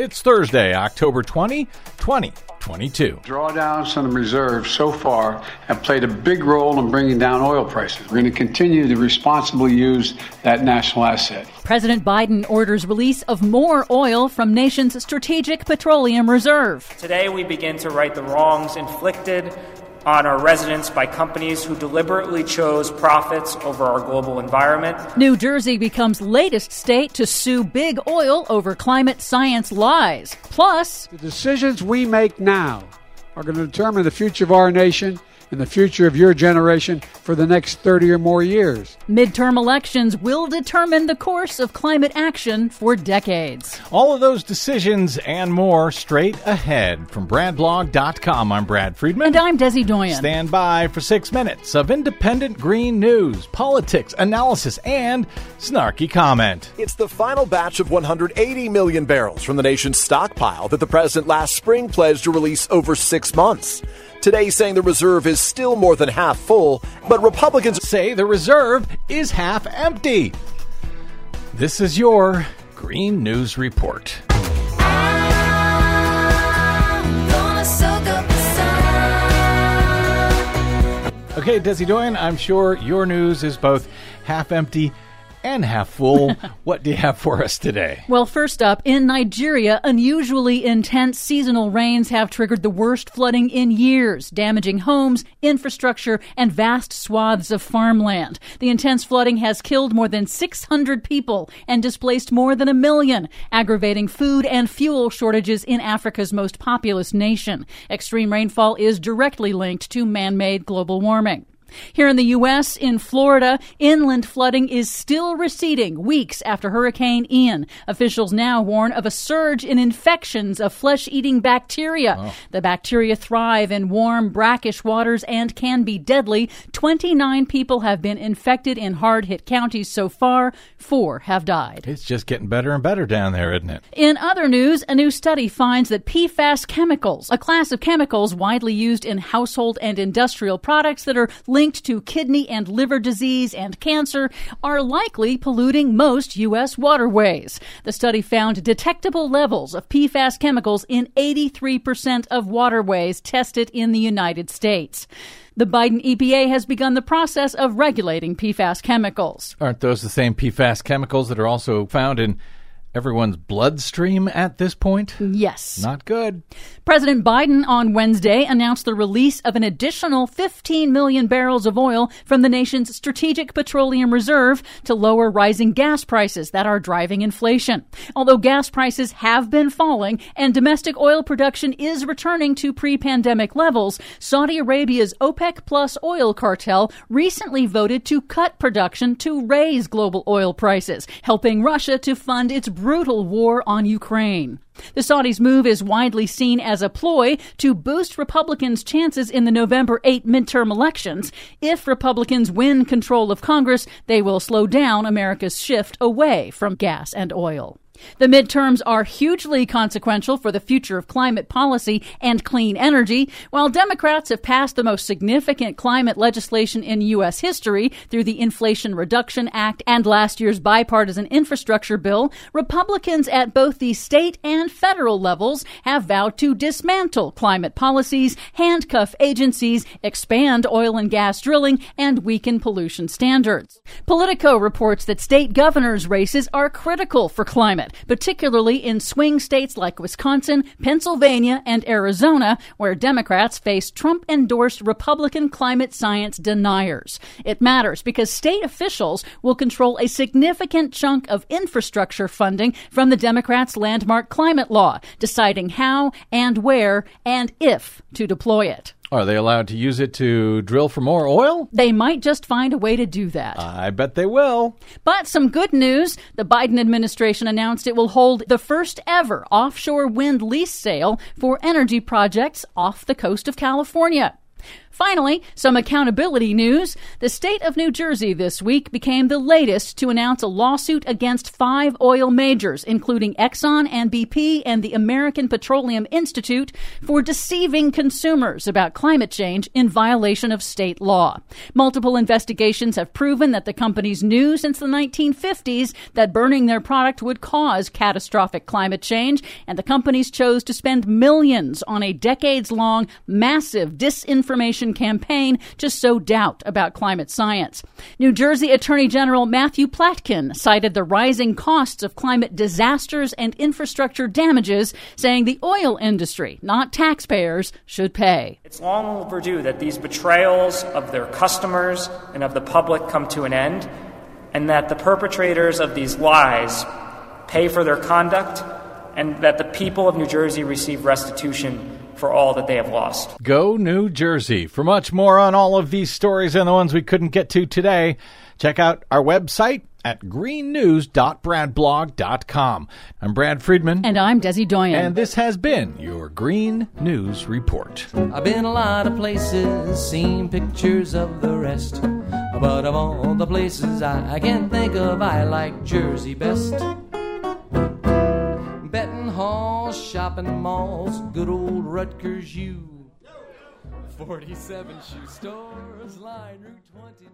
It's Thursday, October 20, 2022. Drawdowns from the reserves so far have played a big role in bringing down oil prices. We're going to continue to responsibly use that national asset. President Biden orders release of more oil from nation's strategic petroleum reserve. Today we begin to right the wrongs inflicted on our residents by companies who deliberately chose profits over our global environment. New Jersey becomes latest state to sue big oil over climate science lies. Plus, the decisions we make now are going to determine the future of our nation and the future of your generation for the next 30 or more years. Midterm elections will determine the course of climate action for decades. All of those decisions and more straight ahead from BradBlog.com. I'm Brad Friedman. And I'm Desi Doyen. Stand by for six minutes of independent green news, politics, analysis, and snarky comment. It's the final batch of 180 million barrels from the nation's stockpile that the president last spring pledged to release over six months. Today, saying the reserve is still more than half full, but Republicans say the reserve is half empty. This is your Green News Report. Okay, Desi Doyen, I'm sure your news is both half empty and half full. what do you have for us today? Well, first up, in Nigeria, unusually intense seasonal rains have triggered the worst flooding in years, damaging homes, infrastructure, and vast swaths of farmland. The intense flooding has killed more than 600 people and displaced more than a million, aggravating food and fuel shortages in Africa's most populous nation. Extreme rainfall is directly linked to man made global warming. Here in the U.S., in Florida, inland flooding is still receding weeks after Hurricane Ian. Officials now warn of a surge in infections of flesh eating bacteria. Oh. The bacteria thrive in warm, brackish waters and can be deadly. 29 people have been infected in hard hit counties so far, four have died. It's just getting better and better down there, isn't it? In other news, a new study finds that PFAS chemicals, a class of chemicals widely used in household and industrial products that are linked linked to kidney and liver disease and cancer are likely polluting most U.S. waterways. The study found detectable levels of PFAS chemicals in 83% of waterways tested in the United States. The Biden EPA has begun the process of regulating PFAS chemicals. Aren't those the same PFAS chemicals that are also found in everyone's bloodstream at this point? Yes. Not good. President Biden on Wednesday announced the release of an additional 15 million barrels of oil from the nation's strategic petroleum reserve to lower rising gas prices that are driving inflation. Although gas prices have been falling and domestic oil production is returning to pre-pandemic levels, Saudi Arabia's OPEC plus oil cartel recently voted to cut production to raise global oil prices, helping Russia to fund its brutal war on Ukraine. The Saudis' move is widely seen as a ploy to boost Republicans' chances in the November 8 midterm elections. If Republicans win control of Congress, they will slow down America's shift away from gas and oil. The midterms are hugely consequential for the future of climate policy and clean energy. While Democrats have passed the most significant climate legislation in U.S. history through the Inflation Reduction Act and last year's bipartisan infrastructure bill, Republicans at both the state and federal levels have vowed to dismantle climate policies, handcuff agencies, expand oil and gas drilling, and weaken pollution standards. Politico reports that state governors' races are critical for climate particularly in swing states like Wisconsin, Pennsylvania, and Arizona, where Democrats face Trump endorsed Republican climate science deniers. It matters because state officials will control a significant chunk of infrastructure funding from the Democrats' landmark climate law, deciding how and where and if to deploy it. Are they allowed to use it to drill for more oil? They might just find a way to do that. I bet they will. But some good news the Biden administration announced it will hold the first ever offshore wind lease sale for energy projects off the coast of California. Finally, some accountability news. The state of New Jersey this week became the latest to announce a lawsuit against five oil majors, including Exxon and BP and the American Petroleum Institute, for deceiving consumers about climate change in violation of state law. Multiple investigations have proven that the companies knew since the 1950s that burning their product would cause catastrophic climate change, and the companies chose to spend millions on a decades long massive disinformation campaign to sow doubt about climate science. New Jersey Attorney General Matthew Platkin cited the rising costs of climate disasters and infrastructure damages, saying the oil industry, not taxpayers, should pay. It's long overdue that these betrayals of their customers and of the public come to an end, and that the perpetrators of these lies pay for their conduct, and that the people of New Jersey receive restitution for all that they have lost. Go New Jersey. For much more on all of these stories and the ones we couldn't get to today, check out our website at greennews.bradblog.com. I'm Brad Friedman. And I'm Desi Doyen. And this has been your Green News Report. I've been a lot of places, seen pictures of the rest. But of all the places I, I can't think of, I like Jersey best. Shopping malls, good old Rutgers U. 47 shoe stores, line Route 22.